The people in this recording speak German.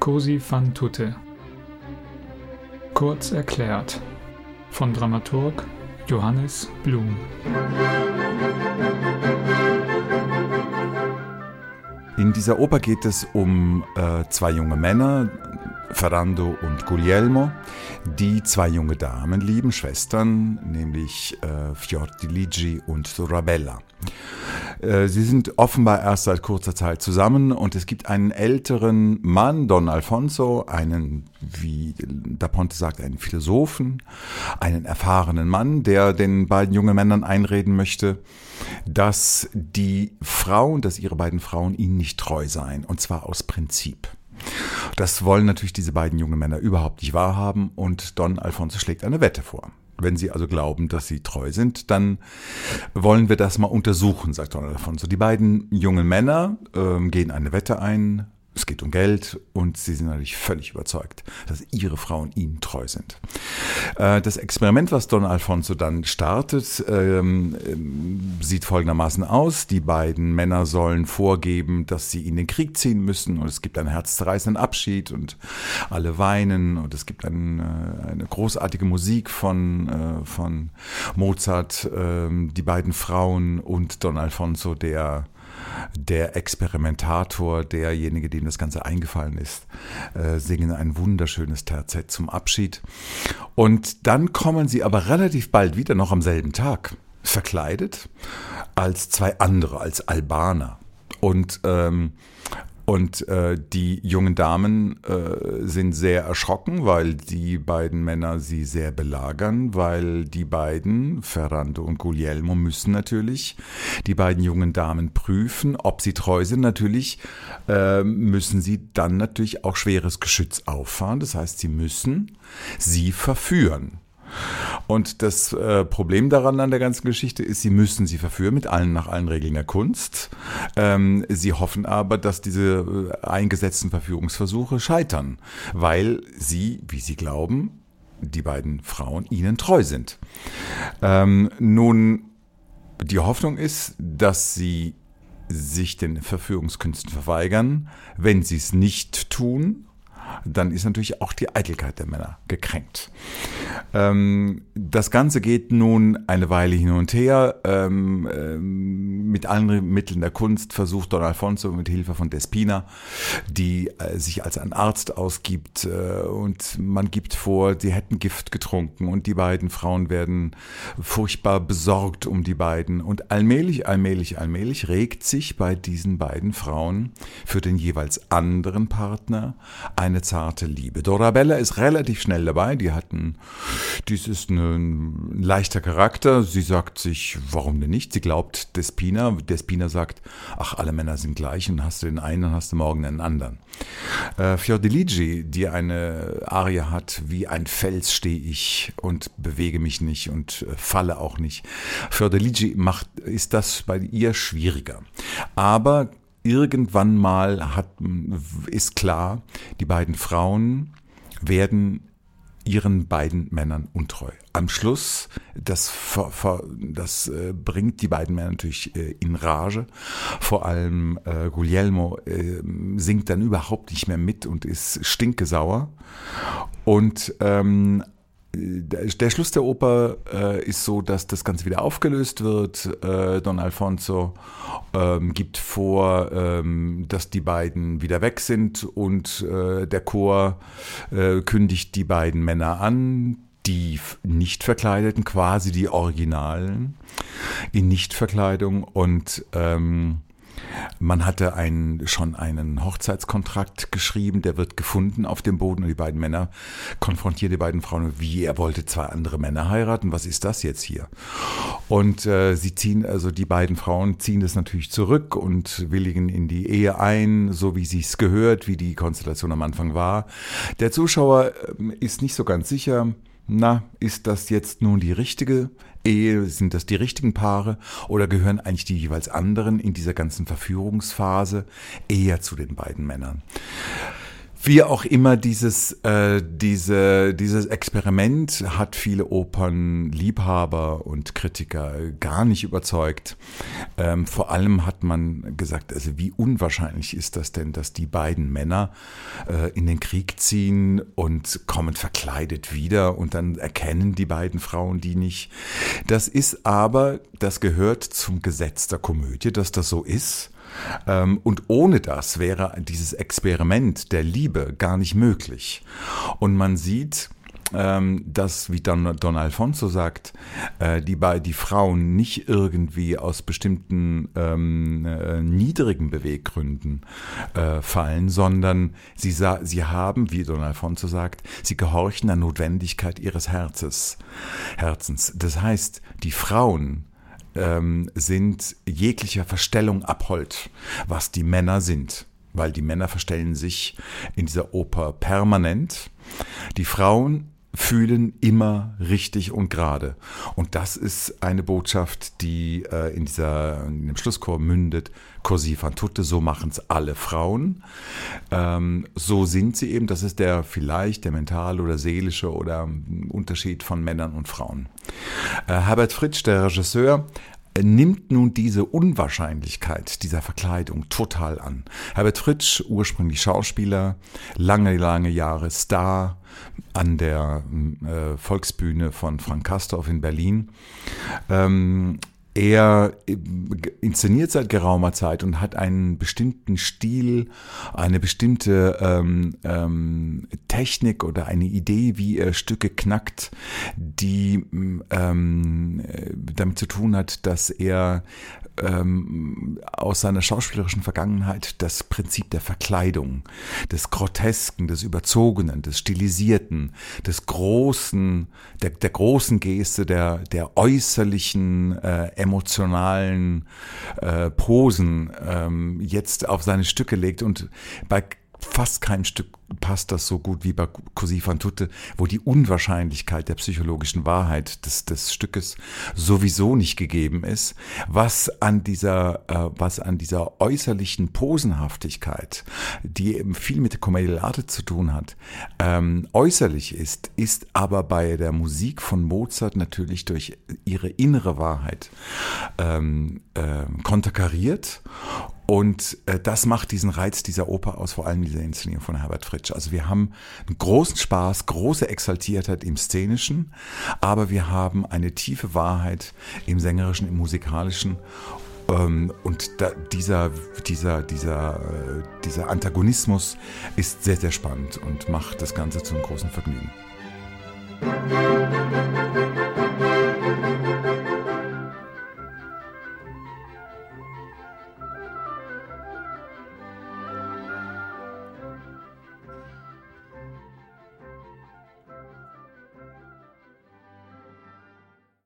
Cosi fan tutte. Kurz erklärt von Dramaturg Johannes Blum. In dieser Oper geht es um äh, zwei junge Männer, Ferrando und Guglielmo, die zwei junge Damen lieben, Schwestern, nämlich äh, Fiordiligi und Sorabella. Äh, sie sind offenbar erst seit kurzer Zeit zusammen und es gibt einen älteren Mann, Don Alfonso, einen, wie Da Ponte sagt, einen Philosophen, einen erfahrenen Mann, der den beiden jungen Männern einreden möchte, dass die Frauen, dass ihre beiden Frauen ihnen nicht treu seien, und zwar aus Prinzip. Das wollen natürlich diese beiden jungen Männer überhaupt nicht wahrhaben und Don Alfonso schlägt eine Wette vor. Wenn Sie also glauben, dass Sie treu sind, dann wollen wir das mal untersuchen, sagt Don Alfonso. Die beiden jungen Männer ähm, gehen eine Wette ein, es geht um Geld und sie sind natürlich völlig überzeugt, dass ihre Frauen ihnen treu sind. Äh, das Experiment, was Don Alfonso dann startet, ähm, ähm, sieht folgendermaßen aus. Die beiden Männer sollen vorgeben, dass sie in den Krieg ziehen müssen und es gibt einen herzzerreißenden Abschied und alle weinen und es gibt ein, äh, eine großartige Musik von, äh, von Mozart, ähm, die beiden Frauen und Don Alfonso, der der Experimentator, derjenige, dem das Ganze eingefallen ist, äh, singen ein wunderschönes Terzett zum Abschied. Und dann kommen sie aber relativ bald wieder, noch am selben Tag, verkleidet als zwei andere, als Albaner. Und ähm, und äh, die jungen Damen äh, sind sehr erschrocken, weil die beiden Männer sie sehr belagern, weil die beiden, Ferrando und Guglielmo, müssen natürlich die beiden jungen Damen prüfen, ob sie treu sind. Natürlich äh, müssen sie dann natürlich auch schweres Geschütz auffahren. Das heißt, sie müssen sie verführen. Und das äh, Problem daran an der ganzen Geschichte ist, sie müssen sie verführen mit allen nach allen Regeln der Kunst. Ähm, sie hoffen aber, dass diese äh, eingesetzten Verführungsversuche scheitern, weil sie, wie sie glauben, die beiden Frauen ihnen treu sind. Ähm, nun, die Hoffnung ist, dass sie sich den Verführungskünsten verweigern. Wenn sie es nicht tun, dann ist natürlich auch die Eitelkeit der Männer gekränkt. Ähm, das Ganze geht nun eine Weile hin und her. Ähm, ähm, mit allen Mitteln der Kunst versucht Don Alfonso mit Hilfe von Despina, die äh, sich als ein Arzt ausgibt äh, und man gibt vor, sie hätten Gift getrunken und die beiden Frauen werden furchtbar besorgt um die beiden und allmählich, allmählich, allmählich regt sich bei diesen beiden Frauen für den jeweils anderen Partner eine zarte Liebe. Dorabella ist relativ schnell dabei, die hatten, dies ist ein leichter Charakter, sie sagt sich, warum denn nicht? Sie glaubt Despina, Despina sagt, ach, alle Männer sind gleich und hast du den einen, dann hast du morgen einen anderen. Äh, Fiordiligi, die eine Arie hat, wie ein Fels stehe ich und bewege mich nicht und äh, falle auch nicht. Fiordiligi macht, ist das bei ihr schwieriger. Aber irgendwann mal hat, ist klar, die beiden Frauen werden ihren beiden Männern untreu. Am Schluss, das, das äh, bringt die beiden Männer natürlich äh, in Rage. Vor allem äh, Guglielmo äh, singt dann überhaupt nicht mehr mit und ist stinkesauer. Und ähm, der Schluss der Oper äh, ist so, dass das Ganze wieder aufgelöst wird. Äh, Don Alfonso ähm, gibt vor, ähm, dass die beiden wieder weg sind und äh, der Chor äh, kündigt die beiden Männer an, die nicht verkleideten, quasi die Originalen in Nichtverkleidung und ähm, man hatte einen, schon einen Hochzeitskontrakt geschrieben, der wird gefunden auf dem Boden und die beiden Männer konfrontieren die beiden Frauen, wie er wollte zwei andere Männer heiraten, was ist das jetzt hier? Und äh, sie ziehen, also die beiden Frauen ziehen das natürlich zurück und willigen in die Ehe ein, so wie sie es gehört, wie die Konstellation am Anfang war. Der Zuschauer äh, ist nicht so ganz sicher, na, ist das jetzt nun die richtige Ehe? Sind das die richtigen Paare? Oder gehören eigentlich die jeweils anderen in dieser ganzen Verführungsphase eher zu den beiden Männern? Wie auch immer, dieses, äh, diese, dieses Experiment hat viele Opernliebhaber und Kritiker gar nicht überzeugt. Ähm, vor allem hat man gesagt, also wie unwahrscheinlich ist das denn, dass die beiden Männer äh, in den Krieg ziehen und kommen verkleidet wieder und dann erkennen die beiden Frauen die nicht. Das ist aber, das gehört zum Gesetz der Komödie, dass das so ist. Ähm, und ohne das wäre dieses Experiment der Liebe gar nicht möglich. Und man sieht, ähm, dass, wie Don, Don Alfonso sagt, äh, die, die Frauen nicht irgendwie aus bestimmten ähm, äh, niedrigen Beweggründen äh, fallen, sondern sie, sie haben, wie Don Alfonso sagt, sie gehorchen der Notwendigkeit ihres Herzens. Herzens. Das heißt, die Frauen ähm, sind jeglicher Verstellung abhold, was die Männer sind. Weil die Männer verstellen sich in dieser Oper permanent. Die Frauen fühlen immer richtig und gerade. Und das ist eine Botschaft, die äh, in, dieser, in dem Schlusschor mündet. Così fan tutte, so machen es alle Frauen. Ähm, so sind sie eben, das ist der vielleicht der mentale oder seelische oder Unterschied von Männern und Frauen. Äh, Herbert Fritsch, der Regisseur, nimmt nun diese Unwahrscheinlichkeit dieser Verkleidung total an. Herbert Fritsch, ursprünglich Schauspieler, lange, lange Jahre Star an der äh, Volksbühne von Frank Kastorf in Berlin, ähm, er äh, inszeniert seit geraumer Zeit und hat einen bestimmten Stil, eine bestimmte ähm, ähm, Technik oder eine Idee, wie er Stücke knackt, die ähm, äh, damit zu tun hat, dass er ähm, aus seiner schauspielerischen Vergangenheit das Prinzip der Verkleidung, des Grotesken, des Überzogenen, des Stilisierten, des großen, der, der großen Geste, der, der äußerlichen, äh, emotionalen äh, Posen ähm, jetzt auf seine Stücke legt. Und bei fast keinem Stück passt das so gut wie bei Così fan tutte, wo die Unwahrscheinlichkeit der psychologischen Wahrheit des, des Stückes sowieso nicht gegeben ist, was an dieser, äh, was an dieser äußerlichen Posenhaftigkeit, die eben viel mit der Commedia zu tun hat, ähm, äußerlich ist, ist aber bei der Musik von Mozart natürlich durch ihre innere Wahrheit ähm, äh, konterkariert und äh, das macht diesen Reiz dieser Oper aus, vor allem dieser Inszenierung von Herbert Fritsch. Also wir haben einen großen Spaß, große Exaltiertheit im Szenischen, aber wir haben eine tiefe Wahrheit im Sängerischen, im Musikalischen. Ähm, und da, dieser, dieser, dieser, äh, dieser Antagonismus ist sehr, sehr spannend und macht das Ganze zu einem großen Vergnügen. Musik